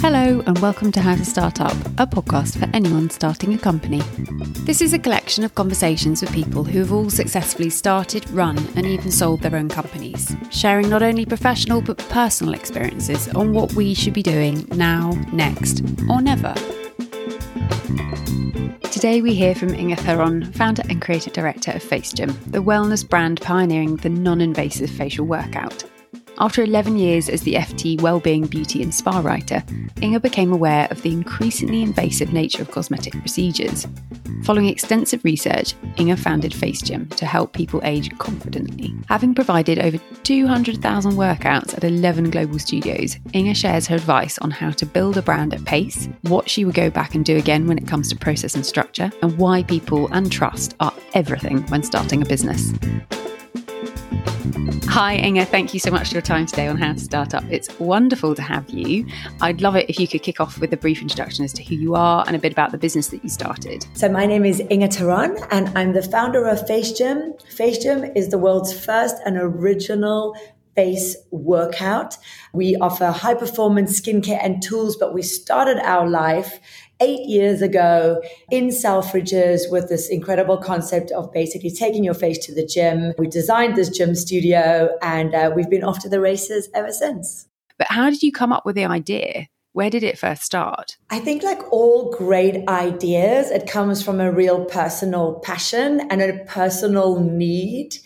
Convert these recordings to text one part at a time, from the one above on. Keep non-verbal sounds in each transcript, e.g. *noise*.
Hello, and welcome to How to Start Up, a podcast for anyone starting a company. This is a collection of conversations with people who have all successfully started, run, and even sold their own companies, sharing not only professional but personal experiences on what we should be doing now, next, or never. Today we hear from Inge Theron, founder and creative director of FaceGym, the wellness brand pioneering the non invasive facial workout. After 11 years as the FT Wellbeing, Beauty and Spa writer, Inge became aware of the increasingly invasive nature of cosmetic procedures. Following extensive research, Inge founded FaceGym to help people age confidently. Having provided over 200,000 workouts at 11 global studios, Inge shares her advice on how to build a brand at pace, what she would go back and do again when it comes to process and structure, and why people and trust are everything when starting a business. Hi, Inge. Thank you so much for your time today on How to Start Up. It's wonderful to have you. I'd love it if you could kick off with a brief introduction as to who you are and a bit about the business that you started. So, my name is Inge Theron, and I'm the founder of FaceGym. FaceGym is the world's first and original face workout. We offer high performance skincare and tools, but we started our life eight years ago in Selfridges with this incredible concept of basically taking your face to the gym. We designed this gym studio and uh, we've been off to the races ever since. But how did you come up with the idea? Where did it first start? I think, like all great ideas, it comes from a real personal passion and a personal need.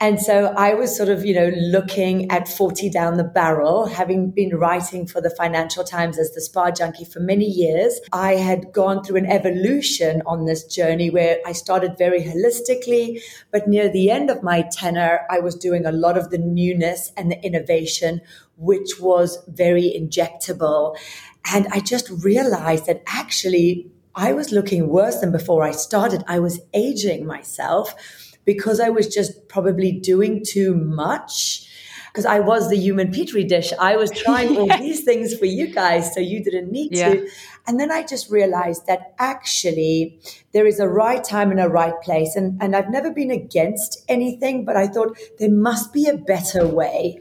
And so I was sort of, you know, looking at 40 down the barrel, having been writing for the Financial Times as the spa junkie for many years. I had gone through an evolution on this journey where I started very holistically, but near the end of my tenure, I was doing a lot of the newness and the innovation, which was very injectable. And I just realized that actually I was looking worse than before I started. I was aging myself because I was just probably doing too much. Because I was the human petri dish. I was *laughs* trying all these things for you guys, so you didn't need yeah. to. And then I just realized that actually there is a right time and a right place. And, and I've never been against anything, but I thought there must be a better way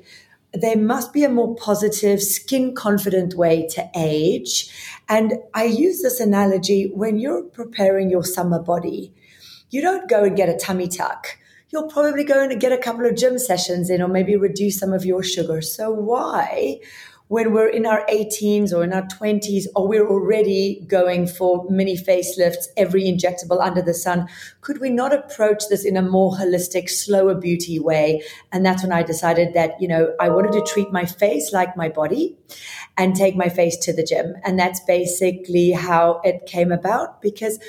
there must be a more positive, skin confident way to age. And I use this analogy when you're preparing your summer body you don't go and get a tummy tuck. You'll probably go and get a couple of gym sessions in or maybe reduce some of your sugar. So why? When we're in our 18s or in our 20s, or we're already going for mini facelifts, every injectable under the sun, could we not approach this in a more holistic, slower beauty way? And that's when I decided that, you know, I wanted to treat my face like my body and take my face to the gym. And that's basically how it came about because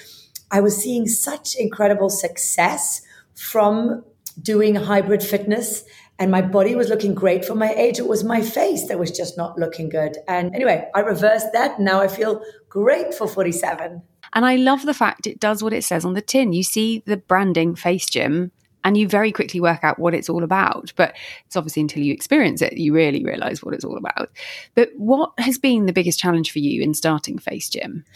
I was seeing such incredible success from doing hybrid fitness and my body was looking great for my age. It was my face that was just not looking good. And anyway, I reversed that. Now I feel great for 47. And I love the fact it does what it says on the tin. You see the branding FaceGym and you very quickly work out what it's all about. But it's obviously until you experience it, you really realize what it's all about. But what has been the biggest challenge for you in starting Face Gym?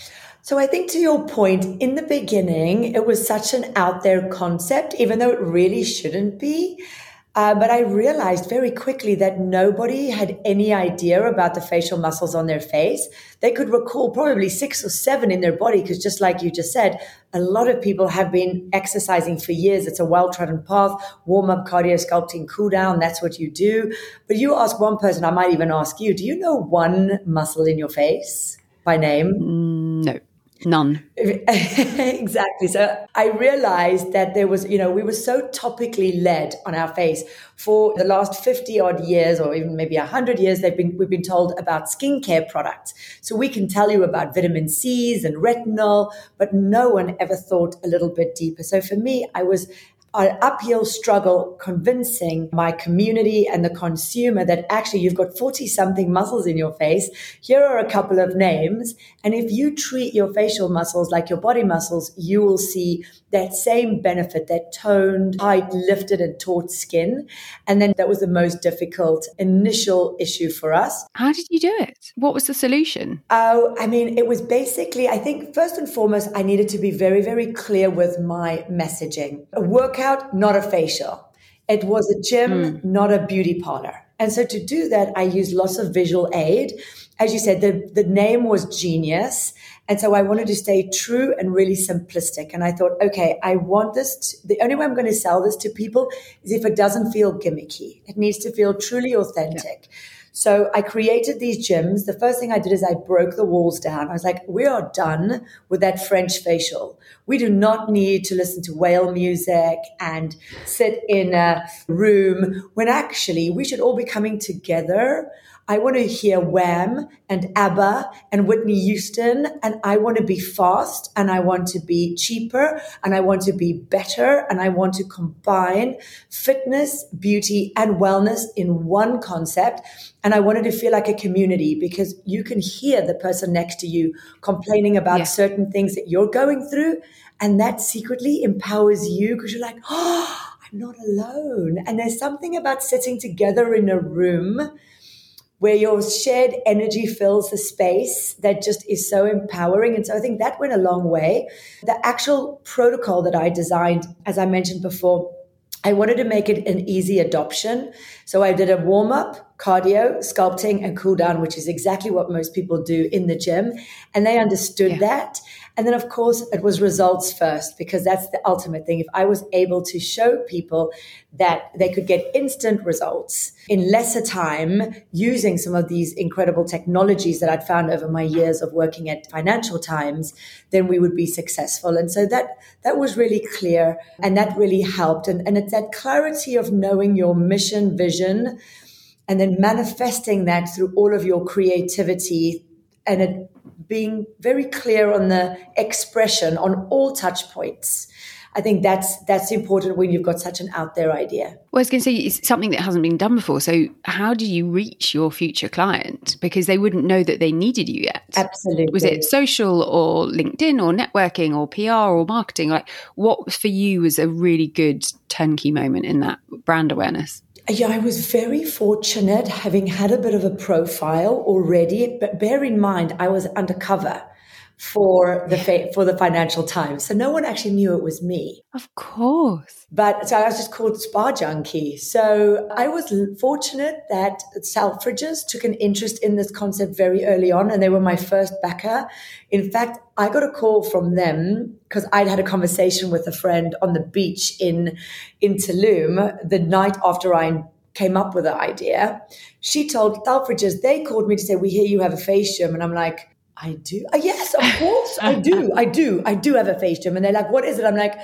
So I think to your point, in the beginning, it was such an out there concept, even though it really shouldn't be. Uh, but I realized very quickly that nobody had any idea about the facial muscles on their face. They could recall probably six or seven in their body because, just like you just said, a lot of people have been exercising for years. It's a well trodden path, warm up, cardio sculpting, cool down. That's what you do. But you ask one person, I might even ask you, do you know one muscle in your face by name? Mm, no. None. *laughs* exactly. So I realized that there was, you know, we were so topically led on our face for the last 50 odd years or even maybe 100 years they've been we've been told about skincare products. So we can tell you about vitamin C's and retinol, but no one ever thought a little bit deeper. So for me, I was an uphill struggle convincing my community and the consumer that actually you've got 40 something muscles in your face. Here are a couple of names. And if you treat your facial muscles like your body muscles, you will see that same benefit, that toned, tight, lifted and taut skin. And then that was the most difficult initial issue for us. How did you do it? What was the solution? Oh, I mean, it was basically, I think first and foremost, I needed to be very, very clear with my messaging. A workout, not a facial. It was a gym, mm. not a beauty parlor. And so to do that, I used lots of visual aid. As you said, the, the name was genius. And so I wanted to stay true and really simplistic. And I thought, okay, I want this. To, the only way I'm going to sell this to people is if it doesn't feel gimmicky. It needs to feel truly authentic. Yeah. So I created these gyms. The first thing I did is I broke the walls down. I was like, we are done with that French facial. We do not need to listen to whale music and sit in a room when actually we should all be coming together I want to hear Wham and ABBA and Whitney Houston, and I want to be fast and I want to be cheaper and I want to be better and I want to combine fitness, beauty, and wellness in one concept. And I wanted to feel like a community because you can hear the person next to you complaining about yeah. certain things that you're going through. And that secretly empowers you because you're like, oh, I'm not alone. And there's something about sitting together in a room where your shared energy fills the space that just is so empowering. And so I think that went a long way. The actual protocol that I designed, as I mentioned before, I wanted to make it an easy adoption. So I did a warm up, cardio, sculpting, and cool down, which is exactly what most people do in the gym. And they understood yeah. that. And then, of course, it was results first because that's the ultimate thing. If I was able to show people that they could get instant results in lesser time using some of these incredible technologies that I'd found over my years of working at Financial Times, then we would be successful. And so that, that was really clear and that really helped. And, and it's that clarity of knowing your mission, vision, and then manifesting that through all of your creativity and it being very clear on the expression on all touch points. I think that's that's important when you've got such an out there idea. Well, I was going to say it's something that hasn't been done before. So, how do you reach your future client because they wouldn't know that they needed you yet? Absolutely. Was it social or LinkedIn or networking or PR or marketing? Like, what for you was a really good turnkey moment in that brand awareness? Yeah, I was very fortunate having had a bit of a profile already, but bear in mind, I was undercover for the fa- for the Financial Times, so no one actually knew it was me. Of course, but so I was just called Spa Junkie. So I was fortunate that Selfridges took an interest in this concept very early on, and they were my first backer. In fact, I got a call from them because I'd had a conversation with a friend on the beach in in Tulum the night after I came up with the idea. She told Selfridges they called me to say, "We hear you have a face gym," and I'm like I do. Uh, yes, of course, I do. I do. I do have a face gym, and they're like, "What is it?" I'm like,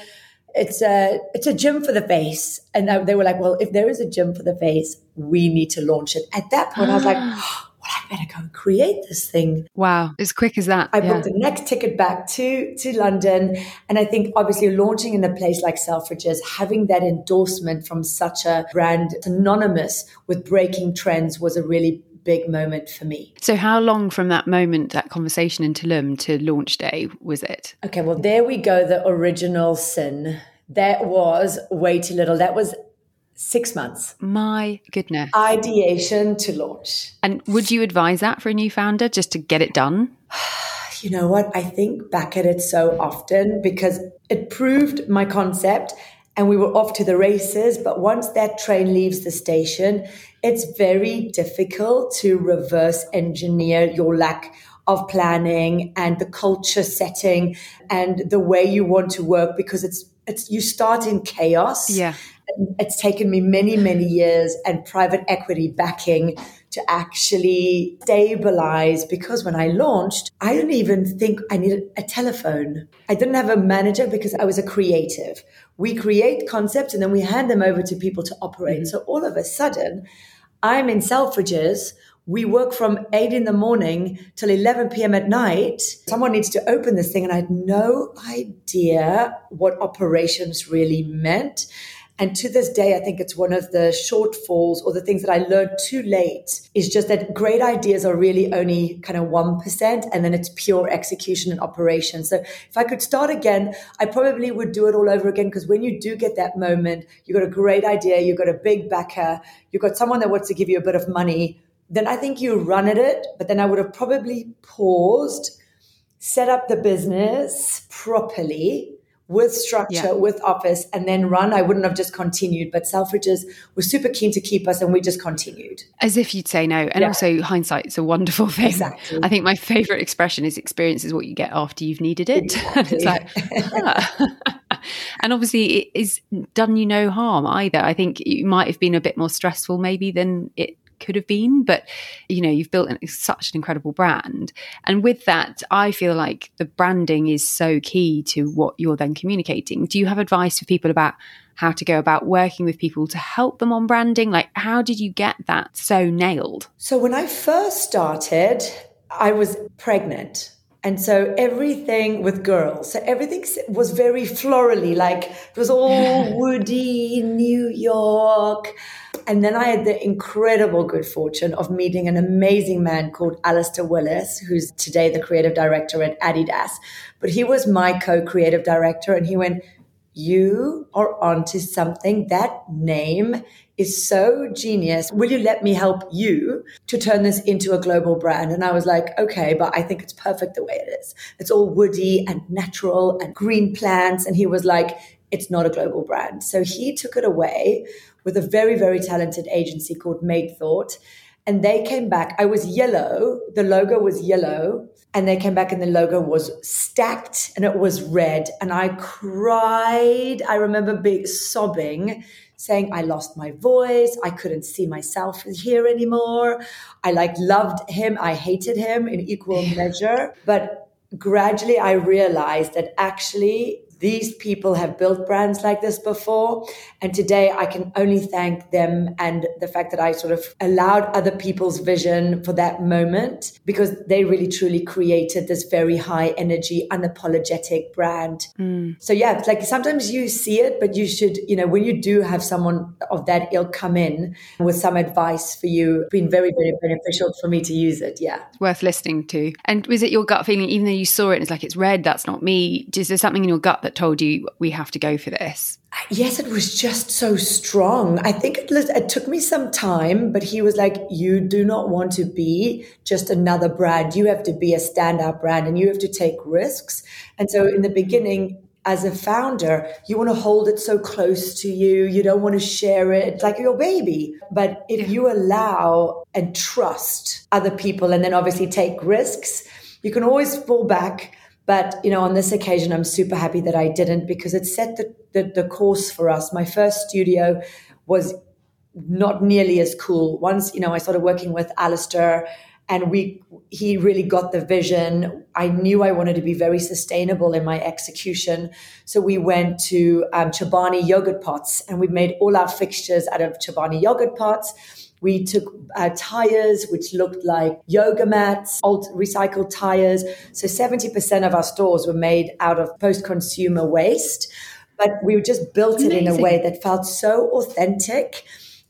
"It's a it's a gym for the face." And they were like, "Well, if there is a gym for the face, we need to launch it." At that point, I was like. *gasps* well, I better go create this thing. Wow, as quick as that. I yeah. booked the next ticket back to to London, and I think obviously launching in a place like Selfridges, having that endorsement from such a brand synonymous with breaking trends was a really big moment for me. So, how long from that moment, that conversation in Tulum to launch day was it? Okay, well, there we go. The original sin. That was way too little. That was six months. My goodness. Ideation to launch. And would you advise that for a new founder just to get it done? *sighs* you know what? I think back at it so often because it proved my concept and we were off to the races. But once that train leaves the station, it's very difficult to reverse engineer your lack of planning and the culture setting and the way you want to work because it's it's you start in chaos. Yeah. It's taken me many, many years and private equity backing to actually stabilize because when I launched, I didn't even think I needed a telephone. I didn't have a manager because I was a creative. We create concepts and then we hand them over to people to operate. Mm-hmm. So all of a sudden, I'm in Selfridges. We work from eight in the morning till 11 p.m. at night. Someone needs to open this thing. And I had no idea what operations really meant. And to this day, I think it's one of the shortfalls or the things that I learned too late is just that great ideas are really only kind of 1%, and then it's pure execution and operation. So if I could start again, I probably would do it all over again because when you do get that moment, you've got a great idea, you've got a big backer, you've got someone that wants to give you a bit of money, then I think you run at it. But then I would have probably paused, set up the business properly with structure, yeah. with office, and then run, I wouldn't have just continued. But Selfridges was super keen to keep us, and we just continued. As if you'd say no. And yeah. also, hindsight's a wonderful thing. Exactly. I think my favorite expression is experience is what you get after you've needed it. *laughs* Exactly. it's like, *laughs* ah. *laughs* and obviously, it is done you no harm either. I think it might have been a bit more stressful, maybe, than it could have been but you know you've built an, such an incredible brand. And with that i feel like the branding is so key to what you're then communicating. Do you have advice for people about how to go about working with people to help them on branding? Like how did you get that so nailed? So when i first started i was pregnant and so everything with girls, so everything was very florally, like it was all *laughs* woody, New York. And then I had the incredible good fortune of meeting an amazing man called Alasdhair Willis, who's today the creative director at Adidas. But he was my co creative director, and he went, You are onto something. That name is so genius. Will you let me help you to turn this into a global brand? And I was like, okay, but I think it's perfect the way it is. It's all woody and natural and green plants. And he was like, it's not a global brand. So he took it away with a very, very talented agency called Made Thought. And they came back. I was yellow. The logo was yellow. And they came back and the logo was stacked and it was red. And I cried. I remember sobbing, saying I lost my voice. I couldn't see myself here anymore. I like loved him. I hated him in equal measure. But gradually I realized that actually these people have built brands like this before. And today I can only thank them and the fact that I sort of allowed other people's vision for that moment because they really truly created this very high energy, unapologetic brand. Mm. So yeah, like sometimes you see it, but you should, you know, when you do have someone of that ilk come in with some advice for you, it's been very, very beneficial for me to use it. Yeah. Worth listening to. And was it your gut feeling, even though you saw it and it's like it's red, that's not me? Is there something in your gut that told you we have to go for this? Yes, it was just so strong. I think it, it took me some time, but he was like, You do not want to be just another brand. You have to be a standout brand and you have to take risks. And so in the beginning, as a founder, you want to hold it so close to you. You don't want to share it like your baby. But if yeah. you allow and trust other people and then obviously take risks, you can always fall back but you know, on this occasion, I'm super happy that I didn't because it set the, the, the course for us. My first studio was not nearly as cool. Once you know, I started working with Alasdhair and we he really got the vision i knew i wanted to be very sustainable in my execution so we went to um, chobani yogurt pots and we made all our fixtures out of chobani yogurt pots we took uh, tires, which looked like yoga mats, old recycled tires. So 70% of our stores were made out of post consumer waste. But we just built Amazing. it in a way that felt so authentic.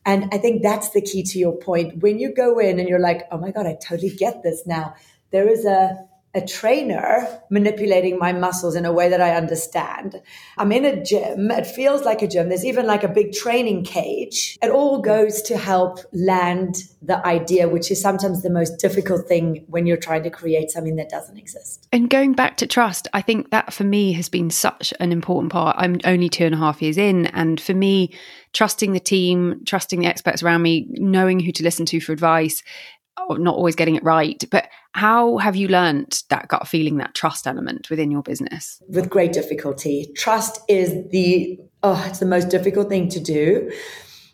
And I think that's the key to your point. When you go in and you're like, oh my God, I totally get this now. There is a a trainer manipulating my muscles in a way that I understand. I'm in a gym. It feels like a gym. There's even like a big training cage. It all goes to help land the idea, which is sometimes the most difficult thing when you're trying to create something that doesn't exist. And going back to trust, I think that for me has been such an important part. I'm only two and a half years in. And for me, trusting the team, trusting the experts around me, knowing who to listen to for advice, not always getting it right. But how have you learned that gut feeling, that trust element within your business? With great difficulty. Trust is the oh, it's the most difficult thing to do.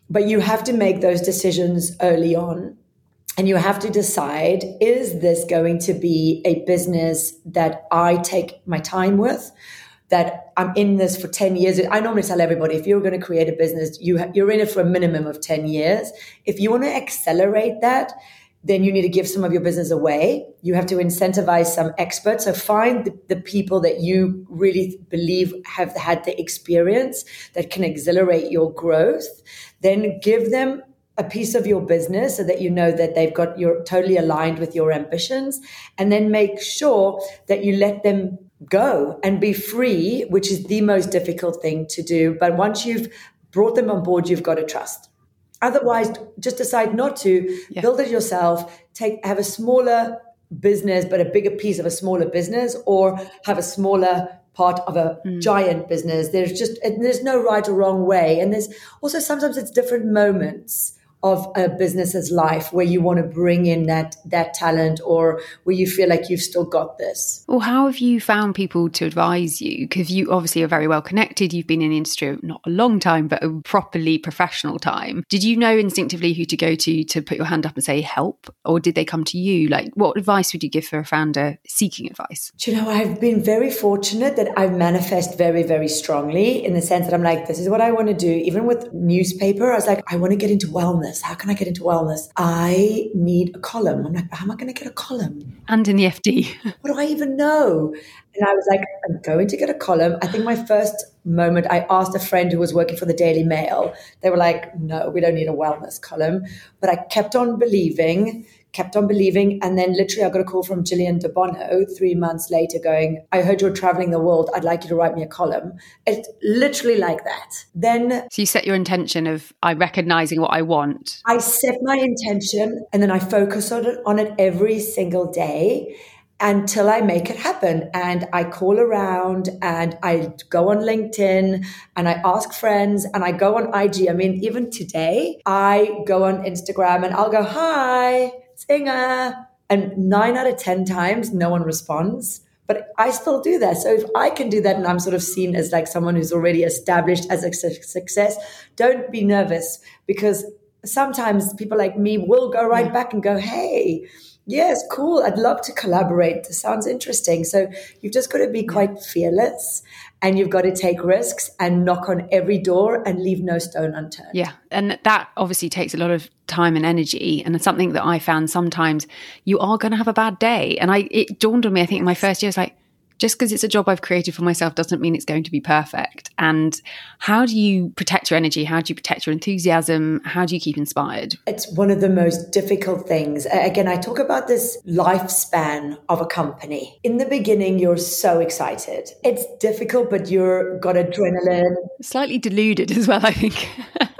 But you have to make those decisions early on. And you have to decide is this going to be a business that I take my time with? That I'm in this for 10 years. I normally tell everybody if you're going to create a business, you ha- you're in it for a minimum of 10 years. If you want to accelerate that, then you need to give some of your business away. You have to incentivize some experts. So find the, the, people that you really believe have had the experience that can accelerate your growth. Then give them a piece of your business so that you know that they've got you're totally aligned with your ambitions. And then make sure that you let them go and be free, which is the most difficult thing to do. But once you've brought them on board, you've got to trust. Otherwise, just decide not to yeah. build it yourself. Take have a smaller business, but a bigger piece of a smaller business, or have a smaller part of a mm. giant business. There's just, there's no right or wrong way. And there's also sometimes it's different moments of a business's life where you want to bring in that that talent or where you feel like you've still got this? Well how have you found people to advise you? Because you obviously are very well connected. You've been in the industry not a long time but a properly professional time. Did you know instinctively who to go to to put your hand up and say help or did they come to you? Like what advice would you give for a founder seeking advice? Do you know i've been very fortunate that I've manifest very very strongly in the sense that i'm like this is what i want to do. Even with newspaper i was like i want to get into wellness wellness? How can I get into wellness? I need a column. I'm like, how am I going to get a column? And in the FT. *laughs* what do I even know? And I was like, I'm going to get a column. I think my first moment, I asked a friend who was working for the Daily Mail. They were like, no, we don't need a wellness column. But I kept on believing kept on believing. And then literally I got a call from Gillian de Bono three months later going, I heard you're traveling the world. I'd like you to write me a column. It's literally like that. Then So you set your intention of I recognizing what I want. I set my intention and then I focus on it on it every single day until I make it happen. And I call around and I go on LinkedIn and I ask friends and I go on IG. I mean, even today, I go on Instagram and I'll go, Hi, singer. And nine out of 10 times, no one responds. But I still do that. So if I can do that and I'm sort of seen as like someone who's already established as a success, don't be nervous because sometimes people like me will go right back and go, hey, yes, cool. I'd love to collaborate. This sounds interesting. So you've just got to be quite fearless and you've got to take risks and knock on every door and leave no stone unturned. Yeah. And that obviously takes a lot of time and energy. And it's something that I found sometimes you are going to have a bad day. And I, it dawned on me, I think in my first year, I was like, just because it's a job I've created for myself doesn't mean it's going to be perfect. And how do you protect your energy? How do you protect your enthusiasm? How do you keep inspired? It's one of the most difficult things. Again, I talk about this lifespan of a company. In the beginning, you're so excited. It's difficult, but you're got adrenaline. Slightly deluded as well, I think. *laughs*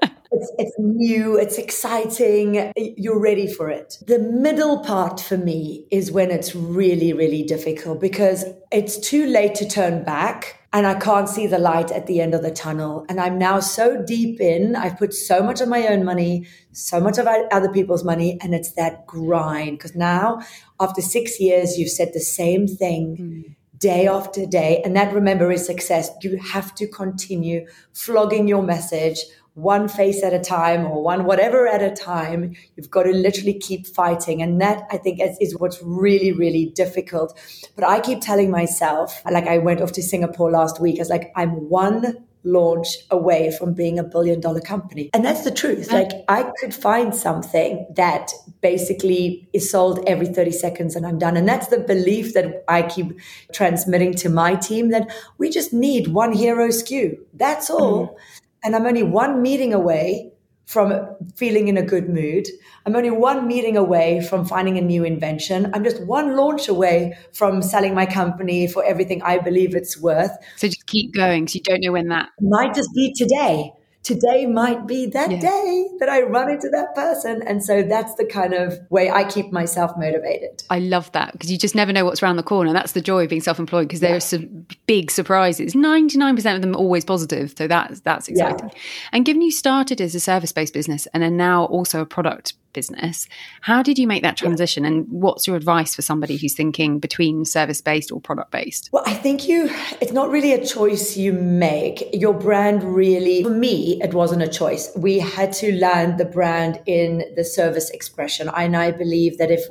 It's, it's new, it's exciting, you're ready for it. The middle part for me is when it's really, really difficult because it's too late to turn back and I can't see the light at the end of the tunnel. And I'm now so deep in, I've put so much of my own money, so much of other people's money, and it's that grind. Because now, after six years, you've said the same thing. Mm day after day. And that, remember, is success. You have to continue flogging your message one face at a time or one whatever at a time. You've got to literally keep fighting. And that I think is, is, what's really, really difficult. But I keep telling myself, like I went off to Singapore last week, I was like, I'm one launch away from being a billion dollar company. And that's the truth. Like I could find something that basically is sold every 30 seconds and I'm done. And that's the belief that I keep transmitting to my team that we just need one hero SKU. That's all. Mm and I'm only one meeting away from feeling in a good mood. I'm only one meeting away from finding a new invention. I'm just one launch away from selling my company for everything I believe it's worth. So just keep going because you don't know when that might just be today today might be that yeah. day that I run into that person. And so that's the kind of way I keep myself motivated. I love that because you just never know what's around the corner. That's the joy of being self employed because there yeah. are some big surprises. 99% of them are always positive. So that's, that's exciting. Yeah. And given you started as a service based business and are now also a product business. How did you make that transition? Yeah. And what's your advice for somebody who's thinking between service based or product based? Well, I think you, it's not really a choice you make. Your brand really, for me, it wasn't a choice. We had to land the brand in the service expression. And I believe that if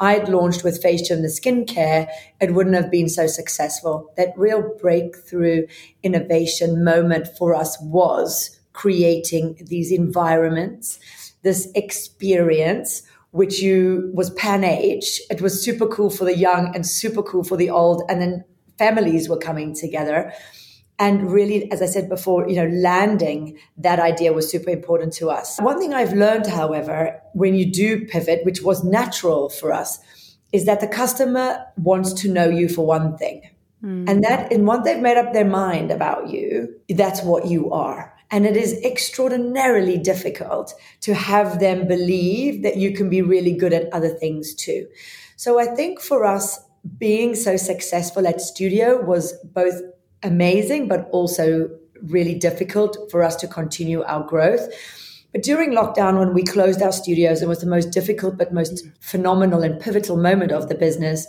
I'd launched with Facegym the skincare, it wouldn't have been so successful. That real breakthrough innovation moment for us was creating these environments this experience which you was pan age. It was super cool for the young and super cool for the old and then families were coming together. And really as i said before you know landing that idea was super important to us. One thing i've learned however when you do pivot which was natural for us is that the customer wants to know you for one thing. Mm. and that and once they've made up their mind about you that's what you are and it is extraordinarily difficult to have them believe that you can be really good at other things too. So I think for us, being so successful at studio was both amazing, but also really difficult for us to continue our growth. But during lockdown, when we closed our studios, it was the most difficult but most phenomenal and pivotal moment of the business.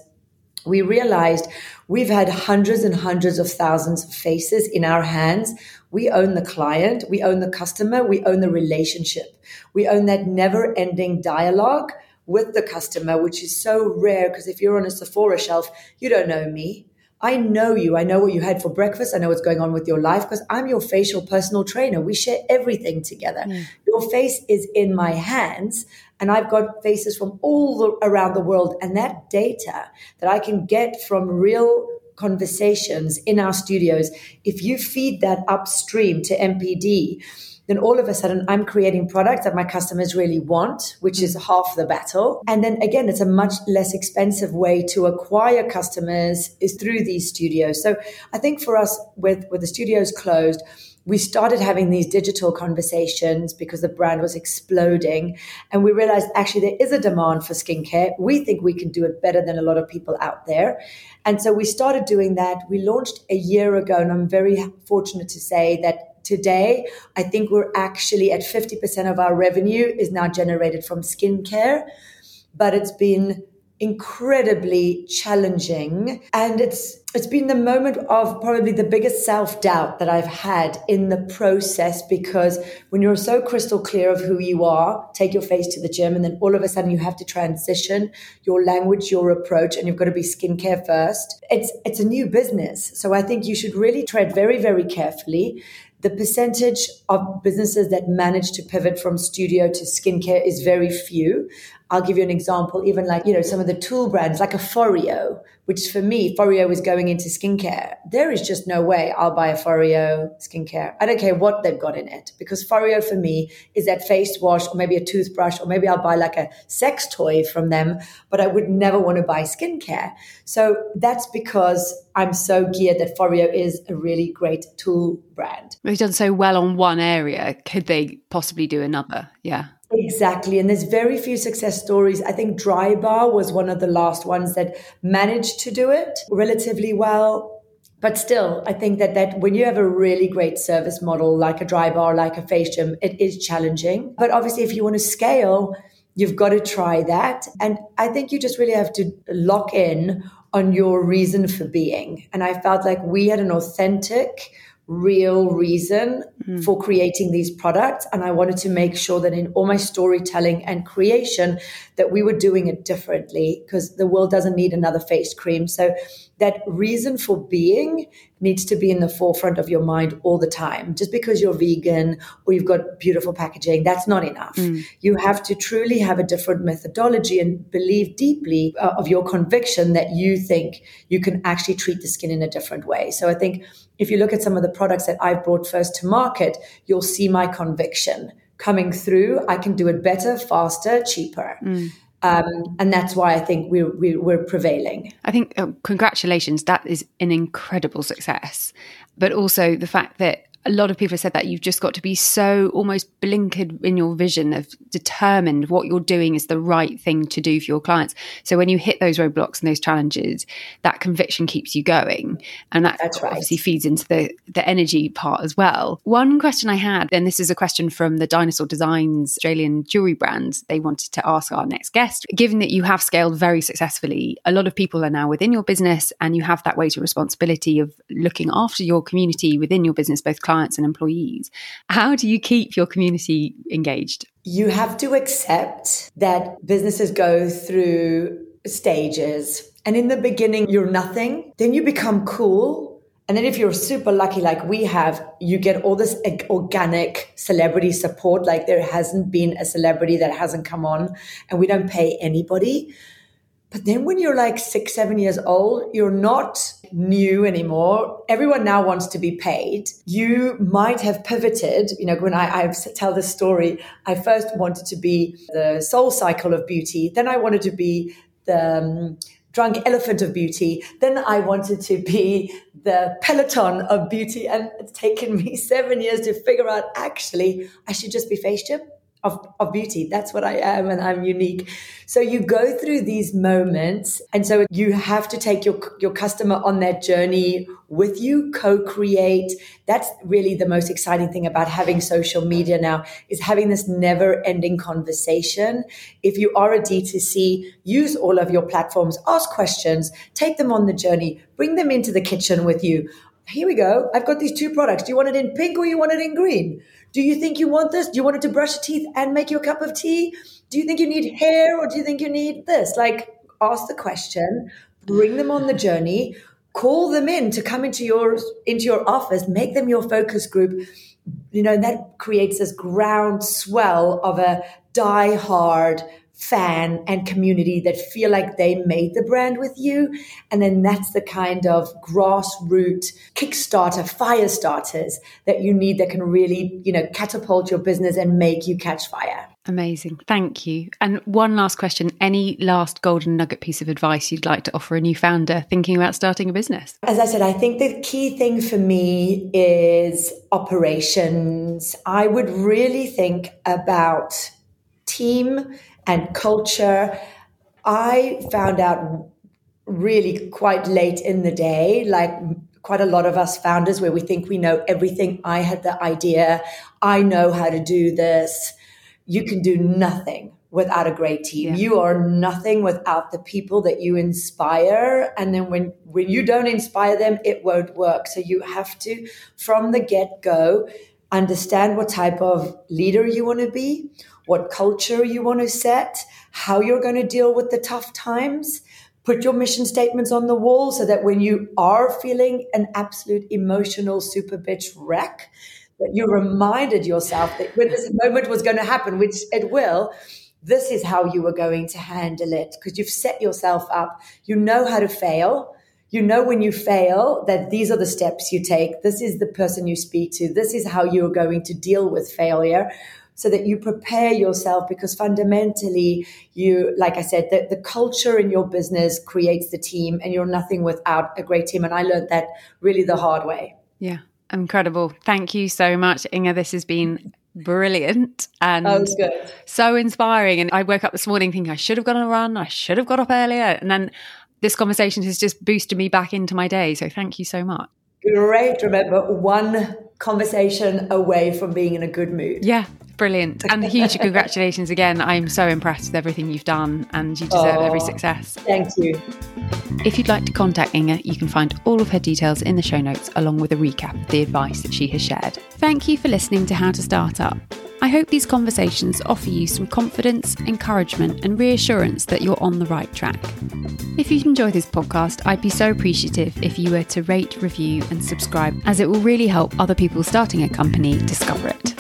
We realized we've had hundreds and hundreds of thousands of faces in our hands. We own the client, we own the customer, we own the relationship. We own that never ending dialogue with the customer, which is so rare because if you're on a Sephora shelf, you don't know me. I know you. I know what you had for breakfast. I know what's going on with your life because I'm your facial personal trainer. We share everything together. Mm. Your face is in my hands and I've got faces from all the, around the world. And that data that I can get from real conversations in our studios, if you feed that upstream to NPD, then all of a sudden I'm creating products that my customers really want, which is half the battle. And then again, it's a much less expensive way to acquire customers is through these studios. So I think for us, with, with the studios closed, we started having these digital conversations because the brand was exploding. And we realized actually there is a demand for skincare. We think we can do it better than a lot of people out there. And so we started doing that. We launched a year ago, and I'm very fortunate to say that today, I think we're actually at 50% of our revenue is now generated from skincare, but it's been incredibly challenging and it's it's been the moment of probably the biggest self-doubt that I've had in the process because when you're so crystal clear of who you are take your face to the gym and then all of a sudden you have to transition your language your approach and you've got to be skincare first. It's it's a new business. So I think you should really tread very very carefully. The percentage of businesses that manage to pivot from studio to skincare is very few. I'll give you an example, even like, you know, some of the tool brands like a Foreo, which for me, Foreo is going into skincare. There is just no way I'll buy a Foreo skincare. I don't care what they've got in it because Foreo for me is that face wash or maybe a toothbrush or maybe I'll buy like a sex toy from them, but I would never want to buy skincare. So that's because I'm so geared that Foreo is a really great tool brand. They've done so well on one area. Could they possibly do another? Yeah. Exactly. And there's very few success stories. I think Drybar was one of the last ones that managed to do it relatively well. But still, I think that, that when you have a really great service model like a Drybar, like a face gym, it is challenging. But obviously, if you want to scale, you've got to try that. And I think you just really have to lock in on your reason for being. And I felt like we had an authentic, real reason mm. for creating these products and i wanted to make sure that in all my storytelling and creation that we were doing it differently because the world doesn't need another face cream so that reason for being needs to be in the forefront of your mind all the time. Just because you're vegan or you've got beautiful packaging, that's not enough. Mm. You have to truly have a different methodology and believe deeply uh, of your conviction that you think you can actually treat the skin in a different way. So I think if you look at some of the products that I've brought first to market, you'll see my conviction coming through. I can do it better, faster, cheaper. Mm. Um, and that's why I think we're, we're prevailing. I think, oh, congratulations, that is an incredible success. But also the fact that a lot of people have said that you've just got to be so almost blinkered in your vision of determined what you're doing is the right thing to do for your clients. So when you hit those roadblocks and those challenges, that conviction keeps you going. And that That's obviously right. feeds into the, the energy part as well. One question I had, and this is a question from the Dinosaur Designs Australian jewelry brand, they wanted to ask our next guest. Given that you have scaled very successfully, a lot of people are now within your business and you have that weight of responsibility of looking after your community within your business, both clients clients and employees. How do you keep your community engaged? You have to accept that businesses go through stages. And in the beginning, you're nothing. Then you become cool. And then if you're super lucky, like we have, you get all this organic celebrity support. Like there hasn't been a celebrity that hasn't come on and we don't pay anybody. But then when you're like six, seven years old, you're not new anymore. Everyone now wants to be paid. You might have pivoted. You know, when I, I tell this story, I first wanted to be the soul cycle of beauty. Then I wanted to be the um, drunk elephant of beauty. Then I wanted to be the peloton of beauty. And it's taken me *laughs* seven years to figure out actually, I should just be face gym. Of, of beauty. That's what I am, and I'm unique. So you go through these moments, and so you have to take your your customer on that journey with you, co-create. That's really the most exciting thing about having social media now is having this never-ending conversation. If you are a D2C, use all of your platforms, ask questions, take them on the journey, bring them into the kitchen with you here we go. I've got these two products. Do you want it in pink or you want it in green? Do you think you want this? Do you want it to brush your teeth and make you a cup of tea? Do you think you need hair or do you think you need this? Like, ask the question, bring them on the journey, call them in to come into your into your office, make them your focus group. You know, and that creates this ground swell of a die hard fan and community that feel like they made the brand with you. And then that's the kind of grassroots Kickstarter, fire starters that you need that can really, you know, catapult your business and make you catch fire. Amazing. Thank you. And one last question. Any last golden nugget piece of advice you'd like to offer a new founder thinking about starting a business? As I said, I think the key thing for me is operations. I would really think about team and culture. I found out really quite late in the day, like quite a lot of us founders, where we think we know everything. I had the idea, I know how to do this. You can do nothing without a great team. Yeah. You are nothing without the people that you inspire. And then when, when you don't inspire them, it won't work. So you have to, from the get go, understand what type of leader you want to be, what culture you want to set, how you're going to deal with the tough times. Put your mission statements on the wall so that when you are feeling an absolute emotional super bitch wreck, that you reminded yourself that when this moment was going to happen, which it will, this is how you were going to handle it because you've set yourself up. You know how to fail. You know when you fail that these are the steps you take. This is the person you speak to. This is how you're going to deal with failure so that you prepare yourself because fundamentally you like i said the, the culture in your business creates the team and you're nothing without a great team. And i learned that really the hard way. Yeah incredible. Thank you so much inge this has been brilliant and oh, so inspiring. And i woke up this morning thinking i should have gone on a run. I should have got up earlier. And then this conversation has just boosted me back into my day. So thank you so much. Great. Remember one conversation away from being in a good mood. Yeah Brilliant. And huge congratulations again. I'm so impressed with everything you've done and you deserve oh, every success. Thank you. If you'd like to contact Inge, you can find all of her details in the show notes along with a recap of the advice that she has shared. Thank you for listening to How to Start Up. I hope these conversations offer you some confidence, encouragement, and reassurance that you're on the right track. If you enjoy this podcast, I'd be so appreciative if you were to rate, review, and subscribe, as it will really help other people starting a company discover it.